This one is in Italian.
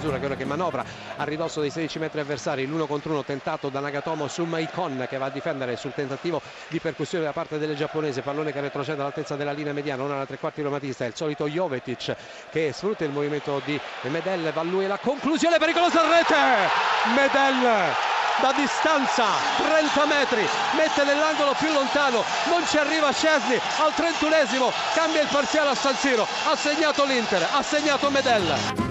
che ora che manovra a ridosso dei 16 metri avversari, l'uno contro uno tentato da Nagatomo su Maikon che va a difendere sul tentativo di percussione da parte delle giapponese pallone che retrocede all'altezza della linea mediana, una alla tre quarti romatista, è il solito Jovetic che sfrutta il movimento di Medel, va lui la conclusione pericolosa rete, Medel da distanza 30 metri mette nell'angolo più lontano non ci arriva Scesni al 31esimo cambia il parziale a San Siro ha segnato l'Inter ha segnato Medel.